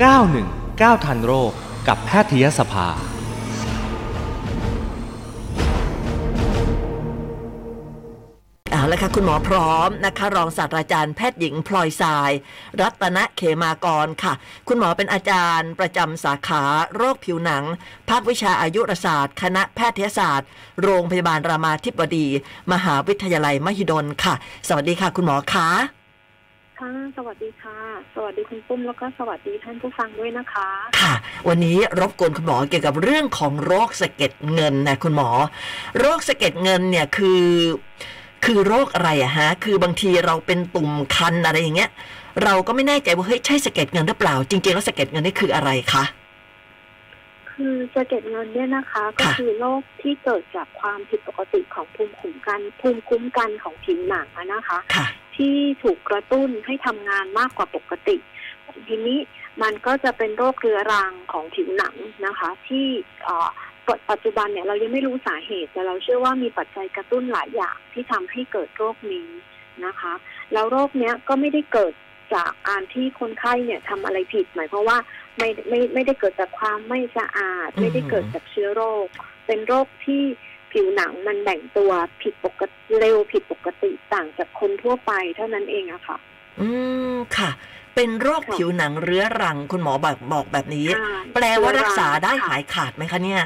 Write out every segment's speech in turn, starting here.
919 ทันโรคกับแพทยสภา เอาละค่ะ คุณหมอพร้อมนะคะ รองศาสตราจารย์แพทย์หญิงพลอยทราย รัตนเขมากรค่ะ คุณหมอเป็นอาจารย์ประจำสาขาโรคผิวหนัง ภาควิชาอายุรศาสตร์ คณะแพทยศาสตร์ โรงพยาบาลรามาธิบดี มหาวิทยาลัยมหิดลค่ะ สวัสดีค่ะ คุณหมอคะ ค่ะ สวัสดีค่ะ สวัสดีคุณปุ้มแล้วก็สวัสดีท่านผู้ฟังด้วยนะคะ ค่ะ วันนี้รบกวนคุณหมอเกี่ยวกับเรื่องของโรคสะเก็ดเงินนะคุณหมอ โรคสะเก็ดเงินเนี่ยคือ คือโรคอะไรอะฮะ คือบางทีเราเป็นตุ่มคันอะไรอย่างเงี้ย เราก็ไม่แน่ใจว่าเฮ้ยใช่สะเก็ดเงินหรือเปล่า จริงๆแล้วสะเก็ดเงินนี่คืออะไรคะ คือสะเก็ดเงินเนี่ยนะคะ ก็ค่ะคือโรคที่เกิดจากความผิดปกติของภูมิคุ้มกันภูมิคุ้มกันของผิวหนังอะนะคะค่ะที่ถูกกระตุ้นให้ทำงานมากกว่าปกติ ทีนี้มันก็จะเป็นโรคเรื้อรังของผิวหนังนะคะ ที่เอ่อปัจปัจจุบันเนี่ยเรายังไม่รู้สาเหตุ แต่เราเชื่อว่ามีปัจจัยกระตุ้นหลายอย่างที่ทำให้เกิดโรคนี้นะคะ แล้วโรคเนี้ยก็ไม่ได้เกิดจากการที่คนไข้เนี่ยทำอะไรผิด หมายความว่า ไม่ไม่ไม่ได้เกิดจากความไม่สะอาด ไม่ได้เกิดจากเชื้อโรค เป็นโรคที่ผิวหนังมันแบ่งตัวผิดปกติเร็วผิดปกติต่างจากคนทั่วไปเท่านั้นเองอะค่ะ อืมค่ะ เป็นโรคค่ะผิวหนังเรื้อรังคุณหมอบอกบอกแบบนี้ใช่แปลว่ารักษาได้ค่ะหายขาดไหมคะเนี่ย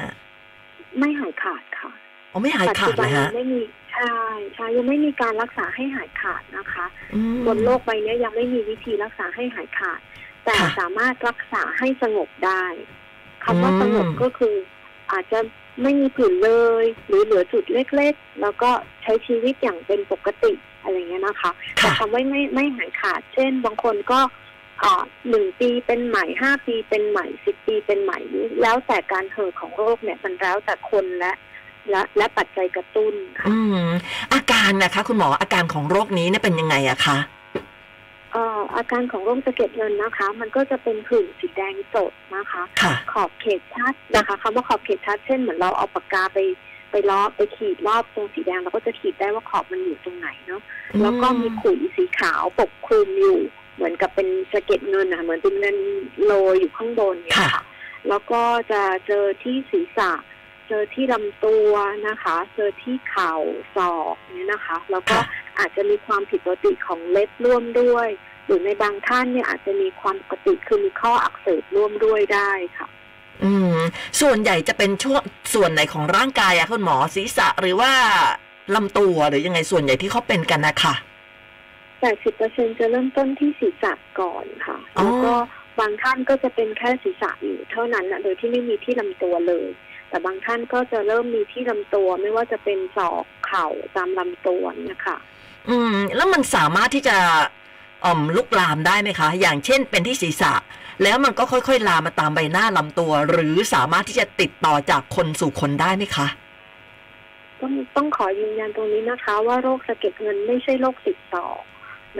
ไม่หายขาดค่ะอ๋อไม่หายขาดเลยปัจจุบัฮะนงไม่มีใช่ใช่ยังไม่มีการรักษาให้หายขาดนะคะอืมบนโลกใบนี้ยังไม่มีวิธีรักษาให้หายขาด แต่ค่ะสามารถรักษาให้สงบได้คำว่าอืมสงบก็คือ อาจจะไม่มีผื่นเลย หรือเหลือจุดเล็กๆ แล้วก็ใช้ชีวิตอย่างเป็นปกติอะไรเงี้ยนะคะแต่ค่ะคำว่าไม่ไม่หายขาด เช่น บางคนก็อ่าหนึ่งปีเป็นใหม่ห้าปีเป็นใหม่สิบปีเป็นใหม่แล้วแต่การเกิดของโรคเนี่ยมันแล้วแต่คนและและและปัจจัยกระตุ้นค่ะอืมอาการนะคะ คุณหมออาการของโรคนี้เนี่ยเป็นยังไงอะคะเอ่ออาการของโรคสะเก็ดเงินนะคะ มันก็จะเป็นผื่นสีแดงสดนะคะค่ะขอบเขตชัดนะคะคำว่าขอบเขตชัดเช่นเหมือนเราเอาปากกาไปไปล้อบไปขีดรอบตรงสีแดงเราก็จะขีดได้ว่าขอบมันอยู่ตรงไหนเนาะแล้วก็มีขุยสีขาวปกคลุมอยู่ เหมือนกับเป็นสะเก็ดเงินนะเหมือนเป็นเงินโรยอยู่ข้างบนเนี่ยค่ะค่ะ แล้วก็จะเจอที่ศีรษะ เจอที่ลำตัวนะคะ เจอที่เข่าศอกเนี่ยนะคะ แล้วก็ค่ะอาจจะมีความผิดปกติของเล็บร่วมด้วย หรือในบางท่านเนี่ยอาจจะมีความปกติคือมีข้ออักเสบร่วมด้วยได้ค่ะ อืม ส่วนใหญ่จะเป็นช่วงส่วนไหนของร่างกายอะคุณหมอศีรษะหรือว่าลำตัวหรือยังไงส่วนใหญ่ที่เขาเป็นกันนะคะ80%จะเริ่มต้นที่ศีรษะก่อนค่ะอ๋อแล้วก็บางท่านก็จะเป็นแค่ศีรษะอยู่เท่านั้นนะโดยที่ไม่มีที่ลำตัวเลย แต่บางท่านก็จะเริ่มมีที่ลำตัวไม่ว่าจะเป็นศอกเข่าตามลำตัวเนี่ยค่ะ อืม แล้วมันสามารถที่จะอ่อม ลุกลามได้ไหมคะ อย่างเช่นเป็นที่ศีรษะ แล้วมันก็ค่อยๆ ลามมาตามใบหน้าลำตัว หรือสามารถที่จะติดต่อจากคนสู่คนได้ไหมคะต้องต้องขอยืนยันตรงนี้นะคะ ว่าโรคสะเก็ดเงินไม่ใช่โรคติดต่อ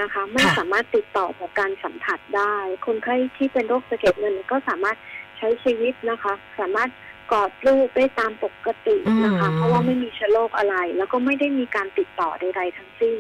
นะคะ ไม่ค่ะสามารถติดต่อจากการสัมผัสได้ คนไข้ที่เป็นโรคสะเก็ดเงินก็สามารถใช้ชีวิตนะคะ สามารถกอดลูกได้ตามปกตินะคะ เพราะว่าไม่มีเชื้อโรคอะไร แล้วก็ไม่ได้มีการติดต่อใดๆทั้งสิ้น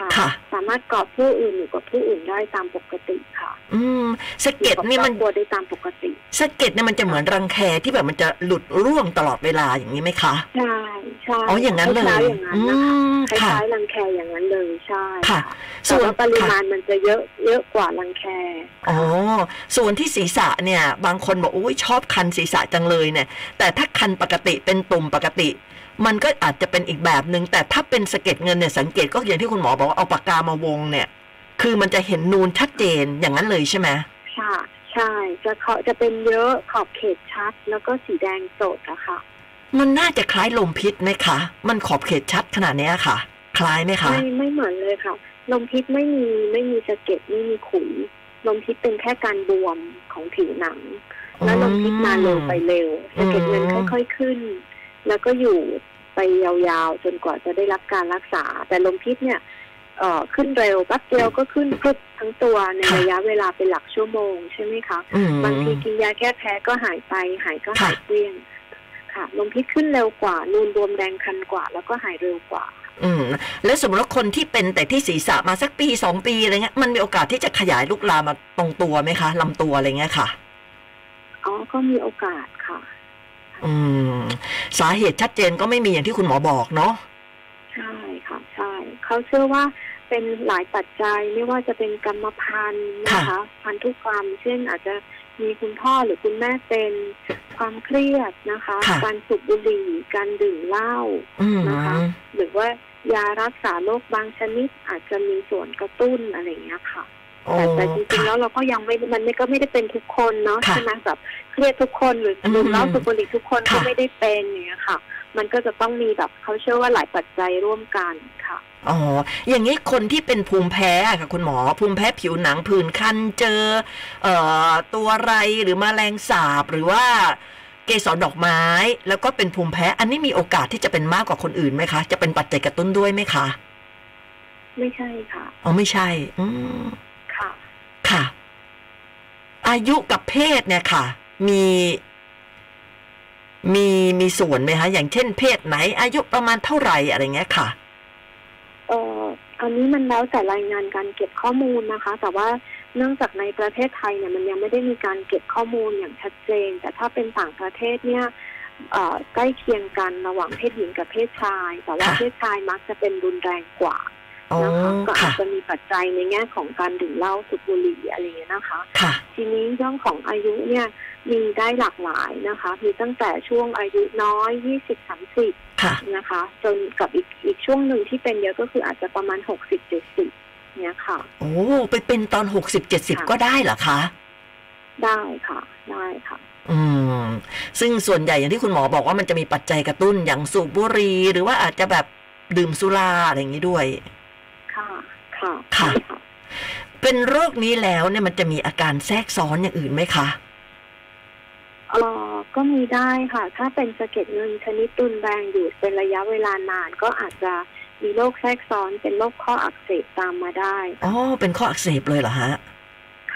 ค่ะค่ะ สามารถกอดผู้อื่นอยู่กับผู้อื่นได้ตามปกติค่ะ อืมสะเก็ดนี่มันอยู่กับครอบครัวได้ตามปกติสะเก็ดเนี่ยมันจะเหมือนรังแคที่แบบมันจะหลุดร่วงตลอดเวลาอย่างนี้ไหมคะใช่ใช่อ๋ออย่างนั้นเลยคล้ายๆอย่างนั้นอืนะคะมคล้ค่ะายๆรังแคอย่างนั้นเลยใช่ค่ะแต่ว่าปริมาค่ะณมันจะเยอะเยอะกว่ารังแคอ๋อส่วนที่ศีรษะเนี่ย บางคนบอกอุ้ยชอบคันศีรษะจังเลยเนี่ย แต่ถ้าคันปกติเป็นตุ่มปกติ มันก็อาจจะเป็นอีกแบบหนึ่งแต่ถ้าเป็นสะเก็ดเงินเนี่ยสังเกตก็อย่างที่คุณหมอบอกว่าเอาปากกามาวงเนี่ย คือมันจะเห็นนูนชัดเจนอย่างนั้นเลยใช่ไหมค่ะ ใช่จะเขาจะเป็นเยอะขอบเขตชัด แล้วก็สีแดงสดอะค่ะ มันน่าจะคล้ายลมพิษไหมคะ มันขอบเขตชัดขนาดเนี้ยค่ะ คล้ายไหมคะไม่ไม่เหมือนเลยค่ะ ลมพิษไม่มีไม่มีสะเก็ดไม่มีขุยลมพิษเป็นแค่การบวมของผิวหนัง แล้วลมพิษมาเร็วไปเร็วสะเก็ดเงินค่อย ๆขึ้น แล้วก็อยู่ ไปยาวๆ จนกว่าจะได้รับการรักษา แต่ลมพิษเนี่ยเอ่อขึ้นเร็วแป๊บเดียวก็ขึ้นพรึบทั้งตัวในค่ะระยะเวลาเป็นหลักชั่วโมงใช่ไหมคะอืมบางทีกินยาแก้แพ้ก็หายไป หายก็ค่ะหายเกลี้ยงค่ะลมพิษขึ้นเร็วกว่า นูนบวมแดงคันกว่า แล้วก็หายเร็วกว่า อืม แล้วสมมติว่าคนที่เป็นแต่ที่ศีรษะมาสักปีสองปีอะไรเงี้ยมันมีโอกาสที่จะขยายลุกลามมาตรงตัวไหมคะลำตัวอะไรเงี้ยค่ะอ๋อก็มีโอกาสค่ะ อืม สาเหตุชัดเจนก็ไม่มีอย่างที่คุณหมอบอกเนาะใช่ค่ะใช่เขาเชื่อว่าเป็นหลายปัจจัยไม่ว่าจะเป็นกรรมพันธุ์นะคะพันธุกรรม เช่นอาจจะมีคุณพ่อหรือคุณแม่เป็นความเครียดนะคะค่ะการสูบบุหรี่การดื่มเหล้าอืมนะคะ หรือว่ายารักษาโรคบางชนิดอาจจะมีส่วนกระตุ้นอะไรอย่างเงี้ยค่ะโอ้ แต่แต่จริงๆแล้วเราก็ยังไม่มันไม่ก็ไม่ได้เป็นทุกคนเนาะค่ะใช่ไหมแบบเครียดทุกคนหรืออืมดื่มเหล้าสูบบุหรี่ทุกคนก็ค่ะไม่ได้เป็นอย่างเงี้ยค่ะ มันก็จะต้องมีแบบเขาเชื่อว่าหลายปัจจัยร่วมกันค่ะอ๋อ อย่างนี้คนที่เป็นภูมิแพ้อะค่ะคุณหมอ ภูมิแพ้ผิวหนังผื่นคันเจอ เอ่อตัวไรหรือมแมลงสาบหรือว่าเกสรดอกไม้ แล้วก็เป็นภูมิแพ้ อันนี้มีโอกาสที่จะเป็นมากกว่าคนอื่นไหมคะ จะเป็นปัจจัยกระตุ้นด้วยไหมคะ ไม่ใช่ค่ะ อ๋อไม่ใช่ อืม ค่ะค่ะ อายุกับเพศเนี่ยค่ะ มีมีมีส่วนไหมคะอย่างเช่นเพศไหน อายุประมาณเท่าไหร่อะไรเงี้ยค่ะเอ่ออันนี้มันแล้วแต่รายงานการเก็บข้อมูลนะคะ แต่ว่าเนื่องจากในประเทศไทยเนี่ยมันยังไม่ได้มีการเก็บข้อมูลอย่างชัดเจน แต่ถ้าเป็นต่างประเทศเนี่ยเอ่อใกล้เคียงกันระหว่างเพศหญิงกับเพศชาย แต่ว่าค่ะเพศชายมักจะเป็นรุนแรงกว่าอ๋อ นะคะก็อาจค่ะจะมีปัจจัยในแง่ของการดื่มเหล้าสูบบุหรี่อะไรอย่างเงี้ยนะคะค่ะทีนี้เรื่องของอายุเนี่ยมีได้หลากหลายนะคะมีตั้งแต่ช่วงอายุน้อย20 30ค่ะนะคะ จนกับอีกอีกช่วงหนึ่งที่เป็นเยอะก็คืออาจจะประมาณ60 70เนี่ยค่ะ โอ้ไปเป็นตอนหกสิบเจ็ดสิบค่ะก็ได้เหรอคะ ได้ค่ะ ได้ค่ะอืม ซึ่งส่วนใหญ่อย่างที่คุณหมอบอกว่ามันจะมีปัจจัยกระตุ้นอย่างสูบบุหรี่หรือว่าอาจจะแบบดื่มสุราอะไรอย่างนี้ด้วยค่ะ ค่ะค่ะใช่ค่ะ เป็นโรคนี้แล้วเนี่ยมันจะมีอาการแทรกซ้อนอย่างอื่นไหมคะเออก็มีได้ค่ะ ถ้าเป็นสะเก็ดเงินชนิดรุนแรงอยู่เป็นระยะเวลานานก็อาจจะมีโรคแทรกซ้อนเป็นโรคข้ออักเสบตามมาได้ อ๋อ เป็นข้ออักเสบเลยเหรอฮะ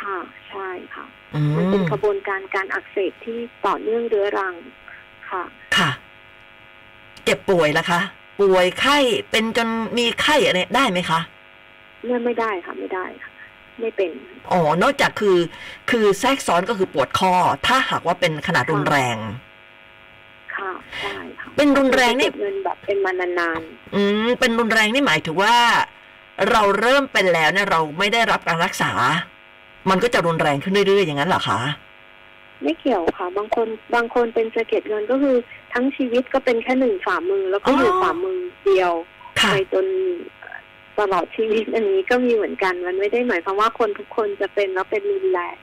ค่ะ ใช่ค่ะอืมันเป็นมกระบวนการการอักเสบที่ต่อเนื่องเรื้อรัง ค่ะ ค่ะ เจ็บป่วยล่ะคะ ป่วยไข้ เป็นจนมีไข้อะไรได้ไหมคะ เลื่อนไม่ได้ค่ะไม่ได้ค่ะไม่เป็นอ๋อนอกจากคือ คือแทรกซ้อนก็คือปวดข้อถ้าหากว่าเป็นขนาดรุนแรง ค่ะใช่ค่ะเป็นรุนแรงนี่เก็บเงินแบบเป็นมานานอืมเป็นรุนแรงนี่หมายถึงว่า เราเริ่มเป็นแล้วเนี่ยเราไม่ได้รับการรักษา มันก็จะรุนแรงขึ้นเรื่อยๆอย่างนั้นเหรอคะๆไม่เกี่ยวค่ะ บางคนบางคนเป็นสะเก็ดเงินก็คือทั้งชีวิตก็เป็นแค่หนึ่งฝ่ามือ แล้วก็อยู่อ๋อฝ่ามือเดียวค่ะไปจน ตลอดชีวิตอันนี้ก็มีเหมือนกัน มันไม่ได้หมายความว่าคนทุกคนจะเป็นแล้วเป็นรุนแรง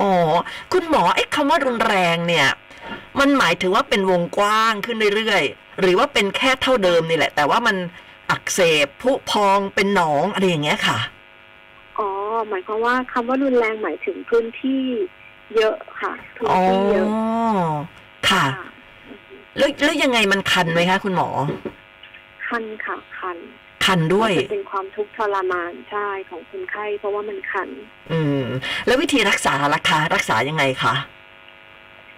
อ๋อคุณหมอไอ้คำว่ารุนแรงเนี่ย มันหมายถึงว่าเป็นวงกว้างขึ้นเรื่อยๆหรือว่าเป็นแค่เท่าเดิมนี่แหละ แต่ว่ามันอักเสบพุพองเป็นหนองอะไรอย่างเงี้ยค่ะอ๋อหมายความว่าคำว่ารุนแรงหมายถึงพื้นที่เยอะค่ะพื้นอ๋อที่เยอะค่ะค่ะ แล้วแล้วยังไงมันคันไหมคะ คุณหมอ คันค่ะคัน คันด้วย จะเป็นความทุกข์ทรมานใช่ของคนไข้เพราะว่ามันคัน อืม แล้ววิธีรักษาล่ะคะ รักษายังไงคะ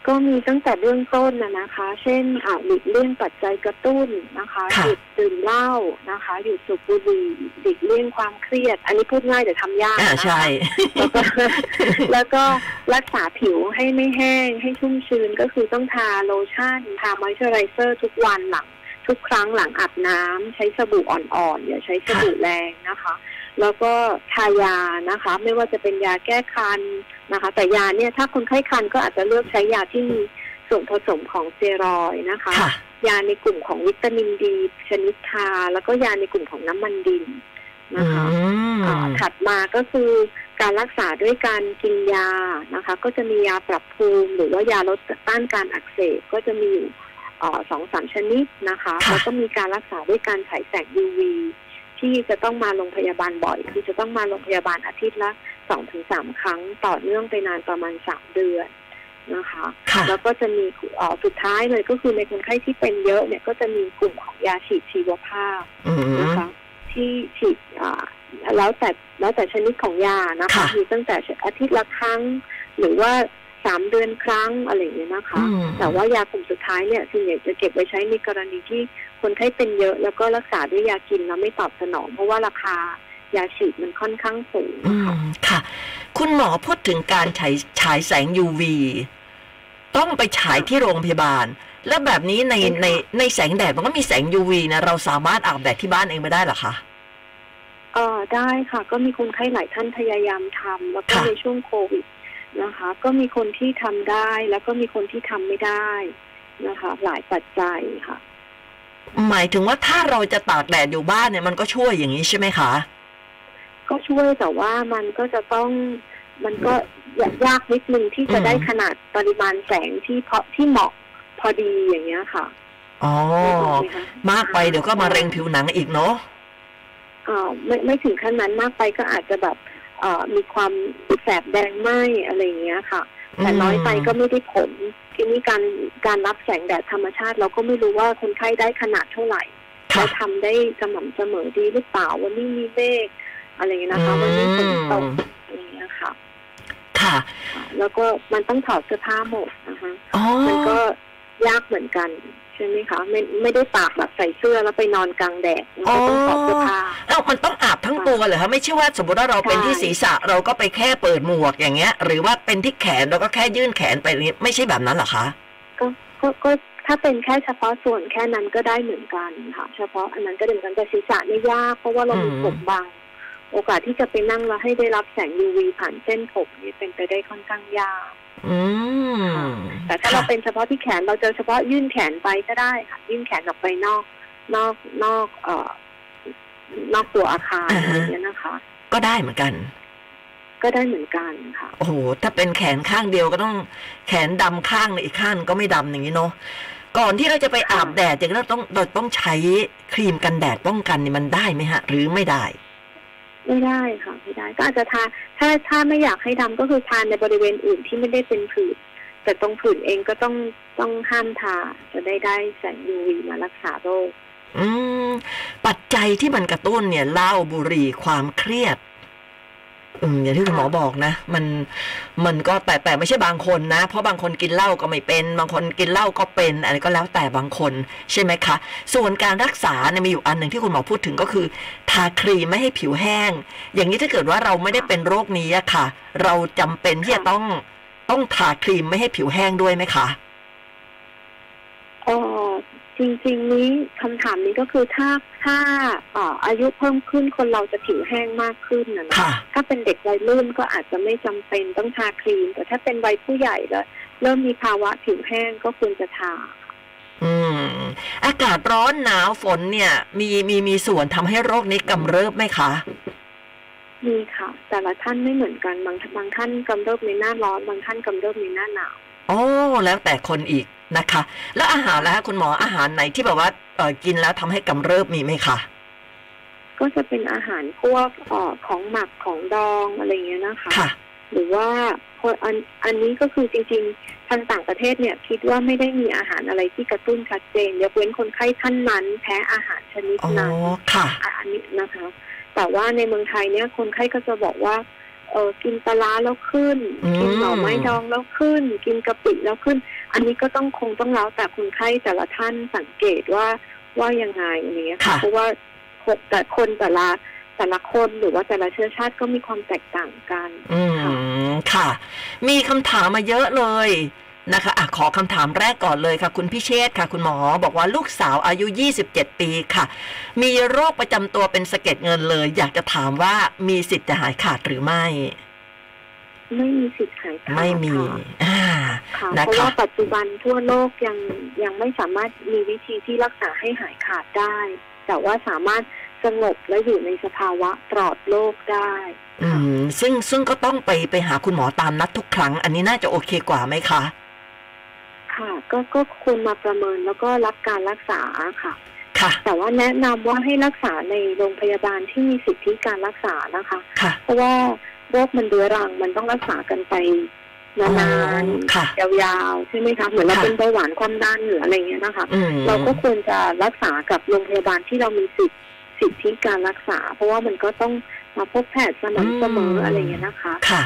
ก็มีตั้งแต่เบื้องต้นนะนะคะ เช่นอ่าหลีกเลี่ยงปัจจัยกระตุ้นนะคะค่ะหยุดดื่มเหล้านะคะหยุดสูบบุหรี่หลีกเลี่ยงความเครียด อันนี้พูดง่ายแต่ทำยากอ่านะคะใช่แล้วก็แล้วก็รักษาผิวให้ไม่แห้งให้ชุ่มชื้นก็คือต้องทาโลชั่น ทามอยเจอไรเซอร์ทุกวันหลัง ทุกครั้งหลังอาบน้ำใช้สบู่อ่อนๆอย่าใช้สบู่แรงนะคะ แล้วก็ทายานะคะ ไม่ว่าจะเป็นยาแก้คันนะคะ แต่ยาเนี่ยถ้าคนไข้คันก็อาจจะเลือกใช้ยาที่มีส่วนผสมของสเตียรอยด์นะคะค่ะยาในกลุ่มของวิตามินดี ชนิดทา แล้วก็ยาในกลุ่มของน้ำมันดินอืนะคะมอ่าถัดมาก็คือการรักษาด้วยการกินยานะคะ ก็จะมียาปรับภูมิ หรือว่ายาลดต้านการอักเสบก็จะมีอยู่เอ่อ สองสามชนิดนะคะค่ะแล้วก็มีการรักษาด้วยการฉายแสง UV ที่จะต้องมาโรงพยาบาลบ่อย คือจะต้องมาโรงพยาบาลอาทิตย์ละสองถึงสามครั้งต่อเนื่องไปนานประมาณสามเดือนนะคะค่ะแล้วก็จะมีเอ่อสุดท้ายเลยก็คือในคนไข้ที่เป็นเยอะเนี่ยก็จะมีกลุ่มของยาฉีดชีวภาพอืมนะคะที่ฉีดอ่าแล้วแต่แล้วแต่ชนิดของยานะคะค่ะมีตั้งแต่อาทิตย์ละครั้ง หรือว่า สามเดือนครั้งอะไรอย่างเงี้ยนะคะอืมแต่ว่ายากลุ่มสุดท้ายเนี่ยส่วนใหญ่จะเก็บไว้ใช้ในกรณีที่คนไข้เป็นเยอะ แล้วก็รักษาด้วยยากินแล้วไม่ตอบสนอง เพราะว่าราคายาฉีดมันค่อนข้างสูงอืค่ะมค่ะ คุณหมอพูดถึงการฉายฉายแสง UV ต้องไปฉายที่โรงพยาบาล แล้วแบบนี้ในใช่ค่ะในในแสงแดดมันก็มีแสง UV นะเราสามารถอาบแดดที่บ้านเองไม่ได้เหรอคะเออได้ค่ะ ก็มีคนไข้หลายท่านพยายามทำแล้วก็ค่ะในช่วงโควิด นะคะ ก็มีคนที่ทำได้แล้วก็มีคนที่ทำไม่ได้นะคะ หลายปัจจัยค่ะ หมายถึงว่าถ้าเราจะตากแดดอยู่บ้านเนี่ยมันก็ช่วยอย่างนี้ใช่ไหมคะ ก็ช่วยแต่ว่ามันก็จะต้องมันก็ยากนิดนึงที่จะอืมได้ขนาดปริมาณแสงที่เพาะที่เหมาะพอดีอย่างเงี้ยค่ะอ๋อได้ไหมคะมากไปเดี๋ยวก็มาเร็งผิวหนังอีกเนาะเอ่อไม่ไม่ถึงขั้นนั้นมากไปก็อาจจะแบบเอ่อ มีความแสบแดงไหมอะไรอย่างเงี้ยค่ะ แต่น้อยไปก็ไม่ได้ผล ทีนี้การการรับแสงแดดธรรมชาติ เราก็ไม่รู้ว่าคนไข้ได้ขนาดเท่าไหร่ค่ะแล้วทำได้สม่ำเสมอดีหรือเปล่าวันนี้มีเมฆอะไรอย่างเงี้ยนะคะวันนี้ฝนตกอะไรอย่างเงี้ยค่ะ ค่ะค่ะแล้วก็มันต้องถอดเสื้อผ้าหมดนะคะอ๋อมันก็ยากเหมือนกันใช่ไหมคะไม่ไม่ได้ตากแบบใส่เสื้อแล้วไปนอนกลางแดดมันก็ต้องถอดเสื้อผ้าเอ้ามันต้องอาบทั้งตัวเหรอคะไม่ใช่ว่าสมมติว่าเราเป็นที่ใช่ศีรษะเราก็ไปแค่เปิดหมวกอย่างเงี้ย หรือว่าเป็นที่แขนเราก็แค่ยื่นแขนไปอย่างงี้ไม่ใช่แบบนั้นเหรอคะก็ก็ก็ถ้าเป็นแค่เฉพาะส่วนแค่นั้นก็ได้เหมือนกันค่ะ เฉพาะอันนั้นก็ได้เหมือนกันแต่ศีรษะเนี่ยยากเพราะว่าเรามีอืมผมบางโอกาสที่จะไปนั่งแล้วให้ได้รับแสง UV ผ่านเส้นผมนี่เป็นไปได้ค่อนข้างยากอืม แต่ถ้าเราเป็นเฉพาะที่แขนเราจะเฉพาะยื่นแขนไปก็ได้ค่ะ ยื่นแขนออกไปนอกนอกนอกเอ่อนอกตัวอาคารอะไรอย่างเงี้ยนะคะ ก็ได้เหมือนกัน ก็ได้เหมือนกันค่ะ โอ้โหถ้าเป็นแขนข้างเดียวก็ต้องแขนดำข้างในอีกข้างก็ไม่ดำอย่างนี้เนาะก่อนที่เราจะไปอาบแดดอย่างนี้เราต้องเราต้องใช้ครีมกันแดดป้องกันนี่มันได้ไหมฮะ หรือไม่ได้ ไม่ได้ค่ะไม่ได้ ก็อาจจะทาถ้าถ้าไม่อยากให้ดำก็คือทานในบริเวณอื่นที่ไม่ได้เป็นผื่นแต่ตรงผื่นเองก็ต้องต้องห้ามทาจะได้ได้แสง UV มารักษาโรค อืม ปัจจัยที่มันกระตุ้นเนี่ยเหล้าบุหรี่ความเครียด อย่างที่คุณหมอบอกนะ มันมันก็แต่แต่ไม่ใช่บางคนนะ เพราะบางคนกินเหล้าก็ไม่เป็น บางคนกินเหล้าก็เป็นอะไรก็แล้วแต่บางคนใช่ไหมคะ ส่วนการรักษาเนี่ยมีอยู่อันหนึ่งที่คุณหมอพูดถึงก็คือ ทาครีมไม่ให้ผิวแห้ง อย่างนี้ถ้าเกิดว่าเราไม่ได้เป็นโรคนี้อะค่ะ เราจำเป็นที่จะต้องต้องทาครีมไม่ให้ผิวแห้งด้วยไหมคะเออ จริงๆนี้คำถามนี้ก็คือถ้าถ้าเอ่ออายุเพิ่มขึ้นคนเราจะผิวแห้งมากขึ้นนะนะค่ะถ้าเป็นเด็กวัยรุ่นก็อาจจะไม่จำเป็นต้องทาครีม แต่ถ้าเป็นวัยผู้ใหญ่แล้วเริ่มมีภาวะผิวแห้งก็ควรจะทาอืม อากาศร้อนหนาวฝนเนี่ย มีมีมีส่วนทำให้โรคนี้กำเริบไหมคะ มีค่ะ แต่ละท่านไม่เหมือนกันบางบางท่านกำเริบในหน้าร้อน บางท่านกำเริบในหน้าหนาว โอ้แล้วแต่คนอีกนะคะ แล้วอาหารแล้วคุณหมออาหารไหนที่แบบว่าเออกินแล้วทำให้กำเริบมีไหมคะก็จะเป็นอาหารพวกเอ่อของหมักของดองอะไรอย่างเงี้ยนะคะค่ะหรือว่าคนอันอันนี้ก็คือจริงๆทางต่างประเทศเนี่ย คิดว่าไม่ได้มีอาหารอะไรที่กระตุ้นชัดเจนยกเว้นคนไข้ท่านนั้นแพ้อาหารชนิดอ๋อนั้นค่ะอะอันนี้นะคะ แต่ว่าในเมืองไทยเนี่ยคนไข้ก็จะบอกว่า เออกินปลาร้าแล้วขึ้นอืมกินหน่อไม้ดองแล้วขึ้น กินกะปิแล้วขึ้น อันนี้ก็ต้องคงต้องแล้วแต่คนไข้แต่ละท่านสังเกตว่าว่ายังไงอย่างเงี้ยค่ะค่ะเพราะว่าคนแต่คนแต่ละแต่ละคนหรือว่าแต่ละเชื้อชาติก็มีความแตกต่างกัน อืมค่ะ มีคำถามมาเยอะเลย นะคะอะขอคำถามแรกก่อนเลยค่ะ คุณพิเชษฐ์ค่ะ คุณหมอบอกว่าลูกสาวอายุ 27 ปีค่ะ มีโรคประจำตัวเป็นสะเก็ดเงินเลย อยากจะถามว่ามีสิทธิ์จะหายขาดหรือไม่ ไม่มีสิทธิ์หายขาดไม่มีค่ะอ่าค่ะนะคะเพราะว่าปัจจุบันทั่วโลกยังยังไม่สามารถมีวิธีที่รักษาให้หายขาดได้ แต่ว่าสามารถสงบและอยู่ในสภาวะปลอดโรคได้อืค่ะมซึ่งซึ่งก็ต้องไปไปหาคุณหมอตามนัดทุกครั้ง อันนี้น่าจะโอเคกว่าไหมคะ ค่ะก็ก็ควรมาประเมินแล้วก็รับการรักษาค่ะ ค่ะ แต่ว่าแนะนำว่าให้รักษาในโรงพยาบาลที่มีสิทธิการรักษานะคะค่ะเพราะว่าโรคมันเรื้อรังมันต้องรักษากันไปนานอ๋อค่ะๆยาวๆใช่ไหมคะเหมือนเราค่ะเป็นเบาหวานความดันหรืออะไรเงี้ยนะคะอืมเราก็ควรจะรักษากับโรงพยาบาลที่เรามีสิทธิสิทธิการรักษา เพราะว่ามันก็ต้องมาพบแพทย์สม่ำเสมออะไรเงี้ยนะคะ ค่ะ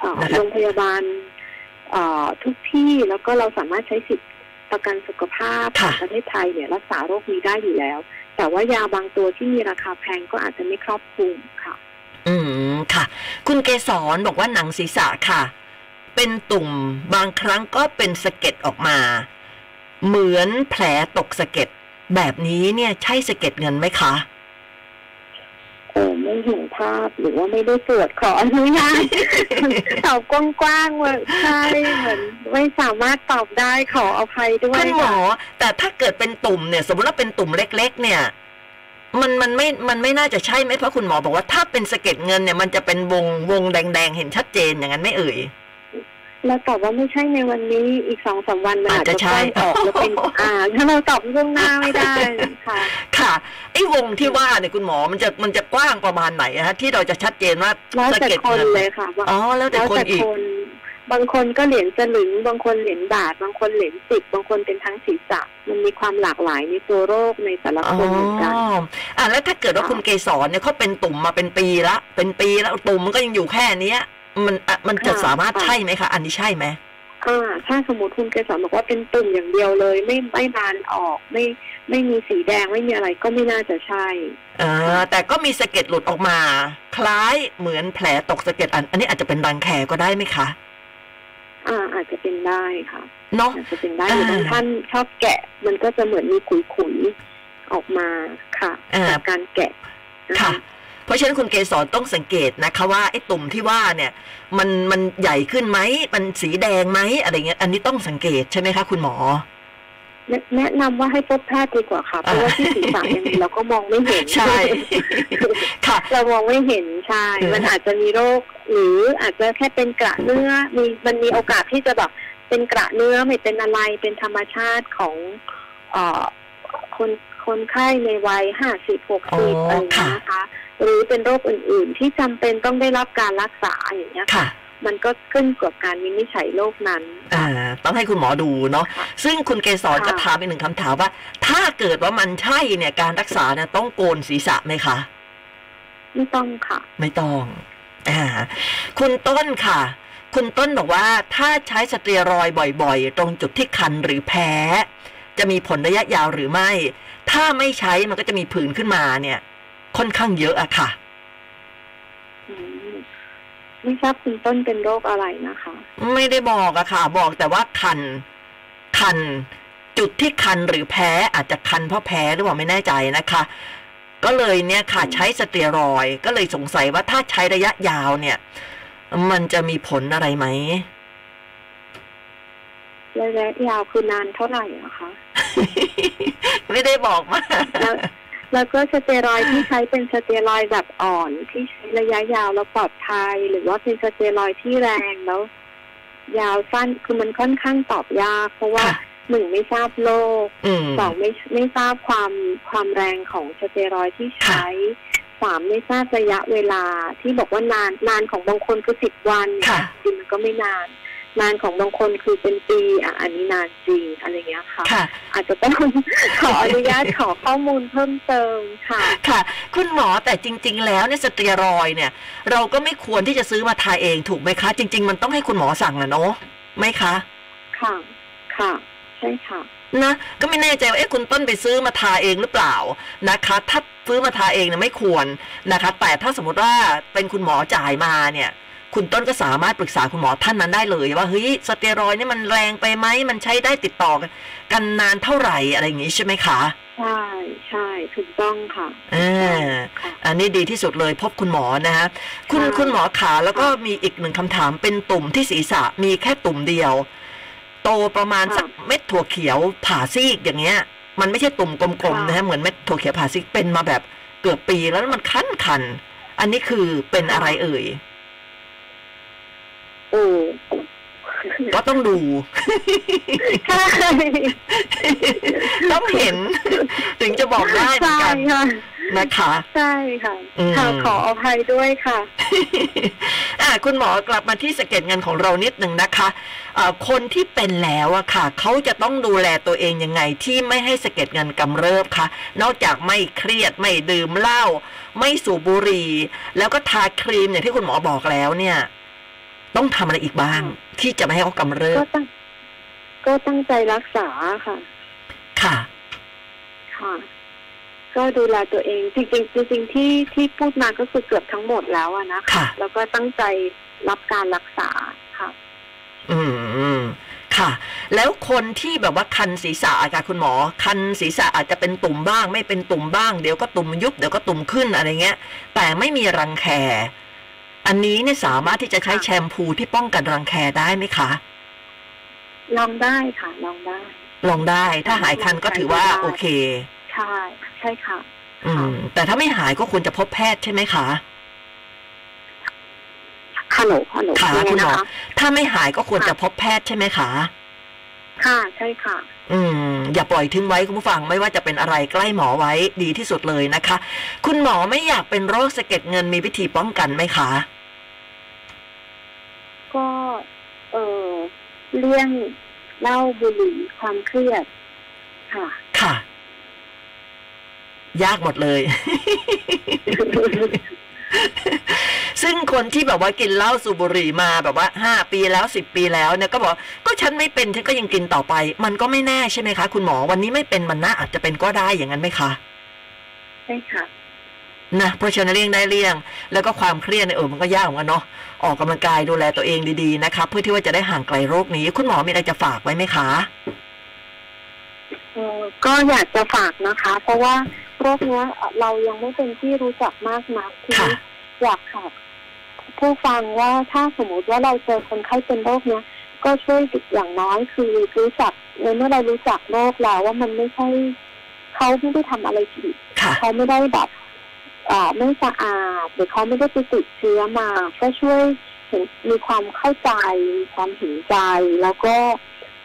เอ่อนะคะโรงพยาบาลเอ่อ ทุกที่แล้วก็เราสามารถใช้สิทธิประกันสุขภาพค่ะของประเทศไทยเนี่ยรักษาโรคนี้ได้อยู่แล้ว แต่ว่ายาบางตัวที่มีราคาแพงก็อาจจะไม่ครอบคลุมค่ะ อืมค่ะ คุณเกสรบอกว่าหนังศีรษะค่ะ เป็นตุ่มบางครั้งก็เป็นสะเก็ดออกมา เหมือนแผลตกสะเก็ดแบบนี้เนี่ยใช่สะเก็ดเงินไหมคะ เออไม่เห็นภาพหรือว่าไม่ได้ตรวจขออนุญาตตอบกว้างๆว่าใช่เหมือนไม่สามารถตอบได้ขออภัยด้วยคุณหมอค่ะแต่ถ้าเกิดเป็นตุ่มเนี่ย สมมติว่าเป็นตุ่มเล็ก ๆ เนี่ยมันมันไม่ มันไม่น่าจะใช่ไหมเพราะคุณหมอบอกว่าถ้าเป็นสะเก็ดเงินเนี่ยมันจะเป็นวงวงแดงๆ เห็นชัดเจนอย่างนั้นไม่เอ่ย แล้วตอบว่าไม่ใช่ในวันนี้อีกสองสามวันมันอาอาจจจะจะใช่ใช่ออกแล้วเป็นอ่าถ้าเราตอบล่วงหน้าไม่ได้ค่ะ ค่ะไอ้วงที่ว่าเนี่ยคุณหมอมันจะมันจะกว้างประมาณไหนอะฮะที่เราจะชัดเจนว่าแล้วสะแต่เก็ดคนเงินเลยค่ะว่าอ๋อแล้วแต่แล้วคนแต่อีกคนบางคนก็เหรียญสลึง บางคนเหรียญบาท บางคนเหรียญสิบบางคนเป็นทั้งศีรษะ มันมีความหลากหลายในตัวโรคในแต่ละอ๋อคนเหมือนกันอะแล้วถ้าเกิดว่าค่ะคุณเกสรเนี่ยเขาเป็นตุ่มมาเป็นปีละ เป็นปีแล้วตุ่มมันก็ยังอยู่แค่เนี้ย มันอะมันจะสามารถใช่ไหมคะอันนี้ใช่ไหมอ่าถ้าสมมติคุณเกสรบอกว่าเป็นตุ่มอย่างเดียวเลย ไม่ไม่บานออกไม่ไม่มีสีแดงไม่มีอะไรก็ไม่น่าจะใช่อ่าแต่ก็มีสะเก็ดหลุดออกมา คล้ายเหมือนแผลตกสะเก็ดอัน อันนี้อาจจะเป็นรังแคก็ได้ไหมคะอ่าอาจจะเป็นได้ค่ะเนาะอาจจะเป็นได้หรือบางท่านชอบแกะ มันก็จะเหมือนมีขุยๆออกมาค่ะอ่าจากการแกะนค่ะ เพราะฉะนั้นคุณเกสรต้องสังเกตนะคะว่าไอ้ตุ่มที่ว่าเนี่ยมันมันใหญ่ขึ้นไหมมันสีแดงไหมอะไรเงี้ยอันนี้ต้องสังเกตใช่ไหมคะคุณหมอแนะแนะนำว่าให้พบแพทย์ดีกว่าค่ะ เพราะว่าที่ศีรษะยังไงเราก็มองไม่เห็นใช่ค่ะ เรามองไม่เห็นใช่อืมมันอาจจะมีโรค หรืออาจจะแค่เป็นกระเนื้อมีมันมีโอกาสที่จะแบบเป็นกระเนื้อไม่เป็นอะไรเป็นธรรมชาติของเอ่อ คนคนไข้ในวัยห้าสิบหกอ๋สิบออะไรอย่างเงี้ยค่ะนะคะ หรือเป็นโรคอื่น ๆ ที่จำเป็นต้องได้รับการรักษาอย่างเงี้ยค่ะ มันก็ขึ้นกับการวินิจฉัยโรคนั้นอ่าต้องให้คุณหมอดูเนาะค่ะซึ่งคุณเกสรค่ะก็ถามอีกหนึ่งคำถามว่า ถ้าเกิดว่ามันใช่เนี่ยการรักษาเนี่ยต้องโกนศีรษะไหมคะไม่ต้องค่ะ ไม่ต้องอ่าคุณต้นค่ะคุณต้นบอกว่าถ้าใช้สเตียรอยด์บ่อย ๆ ตรงจุดที่คันหรือแพ้ จะมีผลระยะยาวหรือไม่ ถ้าไม่ใช้มันก็จะมีผื่นขึ้นมาเนี่ย ค่อนข้างเยอะอะค่ะอืมไม่ทราบคุณต้นเป็นโรคอะไรนะคะ ไม่ได้บอกอะค่ะ บอกแต่ว่าคัน คัน จุดที่คันหรือแพ้อาจจะคันเพราะแพ้หรือเปล่าไม่แน่ใจนะคะ ก็เลยเนี่ยค่ะ ใช้สเตียรอยด์ก็เลยสงสัยว่าถ้าใช้ระยะยาวเนี่ย มันจะมีผลอะไรไหมระยะยาวคือนานเท่าไหร่อะคะ ไม่ได้บอกมาแล้วแล้วก็สเตียรอยด์ที่ใช้เป็นสเตียรอยด์แบบอ่อนที่ใช้ระยะยาวแล้วปลอดภัย หรือว่าเป็นสเตียรอยด์ที่แรงแล้ว ยาวสั้นคือมันค่อนข้างตอบยาก เพราะว่าค่ะหนึ่งไม่ทราบโรคอืมสองไม่ไม่ทราบความความแรงของสเตียรอยด์ที่ใช้สามไม่ทราบระยะเวลาที่บอกว่านานนานของบางคนคือสิบวันเนี่ยค่ะจริงๆมันก็ไม่นาน นานของบางคนคือเป็นปีอะอันนี้นานจริงอะไรเงี้ยค่ะค่ะ อาจจะต้องขออนุญาตขอข้อมูลเพิ่มเติมค่ะ ค่ะ คุณหมอแต่จริง ๆ แล้วเนี่ยสเตียรอยด์เนี่ย เราก็ไม่ควรที่จะซื้อมาทาเองถูกไหมคะ จริง ๆ มันต้องให้คุณหมอสั่งนะเนาะไหมคะ ค่ะ ค่ะ ใช่ค่ะนะก็ไม่แน่ใจว่าเอ๊ะคุณต้นไปซื้อมาทาเองหรือเปล่านะคะ ถ้าซื้อมาทาเองเนี่ยไม่ควรนะคะ แต่ถ้าสมมติว่าเป็นคุณหมอจ่ายมาเนี่ย คุณต้นก็สามารถปรึกษาคุณหมอท่านนั้นได้เลย ว่าเฮ้ยสเตียรอยด์นี่มันแรงไปไหมมันใช้ได้ติดต่อกันกันนานเท่าไหร่อะไรอย่างงี้ใช่ไหมคะใช่ใช่ถูกต้องค่ะอ่าค่ะอันนี้ดีที่สุดเลยพบคุณหมอนะฮะคุณค่ะคุณหมอขาแล้วก็มีอีกหนึ่งคำถามเป็นตุ่มที่ศีรษะมีแค่ตุ่มเดียว โตประมาณสักเม็ดถั่วเขียวผ่าซีกอย่างเงี้ย มันไม่ใช่ตุ่มกลมๆนะฮะเหมือนเม็ดถั่วเขียวผ่าซีกเป็นมาแบบเกือบปีแล้วมันคันคันๆอันนี้คือเป็นอะไรเอ่ย โอ้ก็ต้องดูใช่ต้องเห็น ถึงจะบอกได้เหมือนใช่กันค่ะนะคะใช่ค่ะอืมค่ะขออภัยด้วยค่ะ อะคุณหมอกลับมาที่สะเก็ดเงินของเรานิดหนึ่งนะคะะคนที่เป็นแล้วอะค่ะ เขาจะต้องดูแลตัวเองยังไงที่ไม่ให้สะเก็ดเงินกำเริบคะนอกจากไม่เครียดไม่ดื่มเหล้าไม่สูบบุหรี่ แล้วก็ทาครีมอย่างที่คุณหมอบอกแล้วเนี่ย ต้องทำอะไรอีกบ้าง ที่จะไม่ให้เขากำเริก็บตั้งก็ตั้งใจรักษาค่ะ ค่ะ ค่ะ ก็ดูแลตัวเอง จริงๆจริงๆที่ที่พูดมาก็คือเกือบทั้งหมดแล้วอะนะคะค่ะ แล้วก็ตั้งใจรับการรักษาค่ะ อืมอืมค่ะ แล้วคนที่แบบว่าคันศีรษะอะค่ะคุณหมอ คันศีรษะอาจจะเป็นตุ่มบ้าง ไม่เป็นตุ่มบ้าง เดี๋ยวก็ตุ่มยุบเดี๋ยวก็ตุ่มขึ้นอะไรเงี้ย แต่ไม่มีรังแค อันนี้เนี่ยสามารถที่จะใช้ค่ะแชมพูที่ป้องกันรังแคได้ไหมคะ ลองได้ค่ะ ลองได้ ลองได้ ถ้าหายคันก็ถือว่าได้โอเค ใช่ ใช่ค่ะ อืม แต่ถ้าไม่หายก็ควรจะพบแพทย์ใช่ไหมคะฮัลโหลฮัลโหลค่ะยังไงคุณหมนะอคะถ้าไม่หายก็ควรค่ะจะพบแพทย์ใช่ไหมคะ ค่ะใช่ค่ะ อืม อย่าปล่อยทิ้งไว้คุณผู้ฟังไม่ว่าจะเป็นอะไรใกล้หมอไว้ดีที่สุดเลยนะคะ คุณหมอไม่อยากเป็นโรคสะเก็ดเงินมีวิธีป้องกันไหมคะ ก็เออเลี่ยงเหล้าบุหรี่ความเครียดค่ะ ค่ะ ยากหมดเลย ซึ่งคนที่แบบว่ากินเหล้าสูบบุหรี่มาแบบว่าห้าปีแล้วสิบปีแล้วเนี่ยก็บอกก็ฉันไม่เป็นฉันก็ยังกินต่อไป มันก็ไม่แน่ใช่ไหมคะ คุณหมอวันนี้ไม่เป็นมันน่าอาจจะเป็นก็ได้อย่างนั้นไหมคะใช่ค่ะนะเพราะฉะนั้นเลี่ยงได้เลี่ยง แล้วก็ความเครียดเนี่ยเออมันก็ยากเหมือนกันเนาะออกกำลังกายดูแลตัวเองดีๆนะคะเพื่อที่ว่าจะได้ห่างไกลโรคนี้ คุณหมอมีอะไรจะฝากไว้ไหมคะเออก็อยากจะฝากนะคะ เพราะว่า โรคเนี้ยเอ่อเรายังไม่เป็นที่รู้จักมากนักทีค่ะนี้อยากฝากผู้ฟังว่าถ้าสมมติว่าเราเจอคนไข้เป็นโรคเนี้ยก็ช่วยอย่างน้อยคือรู้จักในเมื่อเรารู้จักโรคแล้วว่ามันไม่ใช่เขาไม่ได้ทำอะไรผิดค่ะเขาไม่ได้แบบอ่าไม่สะอาดหรือเขาไม่ได้ไปติดเชื้อมา ก็ช่วยเห็นมีความเข้าใจมีความเห็นใจแล้วก็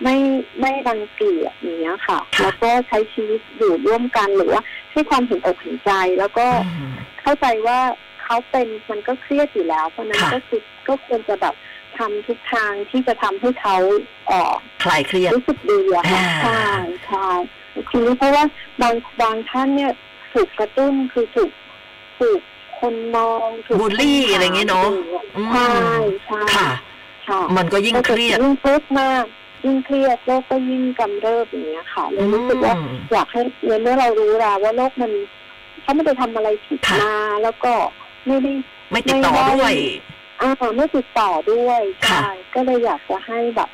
ไม่ไม่รังเกียจอย่างเงี้ยค่ะค่ะ แล้วก็ใช้ชีวิตอยู่ร่วมกันหรือว่าให้ความเห็นอกเห็นใจแล้วก็อืมเข้าใจว่าเขาเป็นมันก็เครียดอยู่แล้ว เพราะฉะนั้นค่ะก็คือก็ควรจะแบบทำทุกทางที่จะทำให้เขาเอ่อคลายเครียดรู้สึกดีอะค่ะอ่าใช่ใช่ทีนี้เพราะว่าบางบางท่านเนี่ยถูกกระตุ้นคือถูกถูกคนมองถูกบูลลี่อะไรอย่างเงี้ยเนอะอืมใช่ใช่ค่ะค่ะ มันก็ยิ่งเครียดก็จะยิ่งทุกข์มาก ยิ่งเครียดโรคก็ยิ่งกำเริบอย่างเงี้ยค่ะเลยรู้สึกว่าอืมอยากให้เมื่อเรารู้แล้วว่าโรคมันเขาไม่ได้ทำอะไรผิดค่ะมาแล้วก็ไม่ได้ไม่ติดต่อไม่ได้ด้วยอ่าไม่ติดต่อด้วยค่ะใช่ก็เลยอยากจะให้แบบ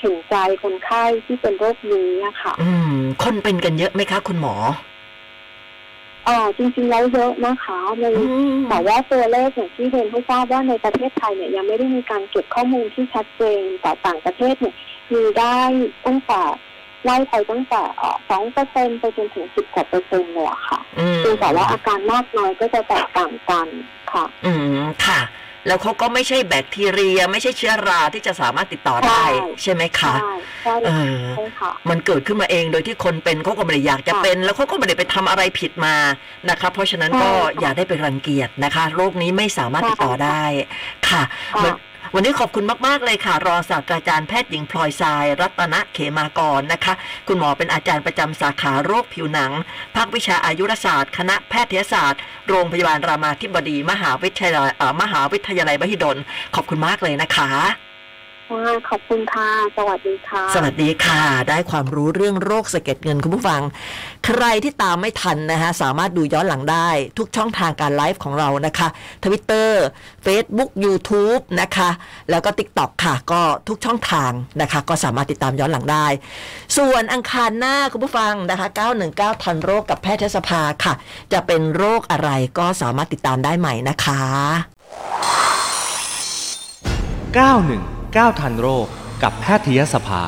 เห็นใจคนไข้ที่เป็นโรคนี้อะค่ะ อืม คนเป็นกันเยอะไหมคะ คุณหมออ๋อจริงๆแล้วเยอะนะคะในอืมแต่ว่าตัวเลขอย่างที่เรียนให้ทราบว่าในประเทศไทยเนี่ยยังไม่ได้มีการเก็บข้อมูลที่ชัดเจนแต่ต่างประเทศเนี่ย มีได้ตั้งแต่ไล่ไปตั้งแต่สองเปอร์เซ็นไปจนถึงสิบกว่าเปอร์เซ็นต์เลยอะค่ะอืมเพียงแต่ว่าอาการมากน้อยก็จะแตกต่างกันค่ะ อืมค่ะ แล้วเขาก็ไม่ใช่แบคทีเรีย ไม่ใช่เชื้อราที่จะสามารถติดต่อได้ ใช่ใช่ไหมคะใช่ใช่เออใช่ค่ะมันเกิดขึ้นมาเองโดยที่คนเป็นเขาก็ไม่ได้อยากจะค่ะเป็น แล้วเขาก็ไม่ได้ไปทำอะไรผิดมานะคะ เพราะฉะนั้นก็ใช่ค่ะอย่าได้ไปรังเกียจนะคะ โรคนี้ไม่สามารถติดต่อใช่ค่ะได้ค่ะค่ะ วันนี้ขอบคุณมาก ๆ เลยค่ะ รองศาสตราจารย์แพทย์หญิงพลอยทราย รัตนเขมากรนะคะ คุณหมอเป็นอาจารย์ประจำสาขาโรคผิวหนัง ภาควิชาอายุรศาสตร์ คณะแพทยศาสตร์ โรงพยาบาลรามาธิบดี มหาวิทยาลัยมหาวิทยาลัยมหิดล ขอบคุณมากเลยนะคะ ค่ะขอบคุณค่ะ สวัสดีค่ะ สวัสดีค่ะ ได้ความรู้เรื่องโรคสะเก็ดเงินคุณผู้ฟัง ใครที่ตามไม่ทันนะฮะสามารถดูย้อนหลังได้ ทุกช่องทางการไลฟ์ของเรานะคะ Twitter Facebook YouTube นะคะ แล้วก็ TikTok ค่ะ ก็ทุกช่องทางนะคะ ก็สามารถติดตามย้อนหลังได้ ส่วนอังคารหน้าคุณผู้ฟังนะคะ 919 ทันโรคกับแพทยสภาค่ะ จะเป็นโรคอะไรก็สามารถติดตามได้ใหม่นะคะ ก้าวทันโรคกับแพทยสภา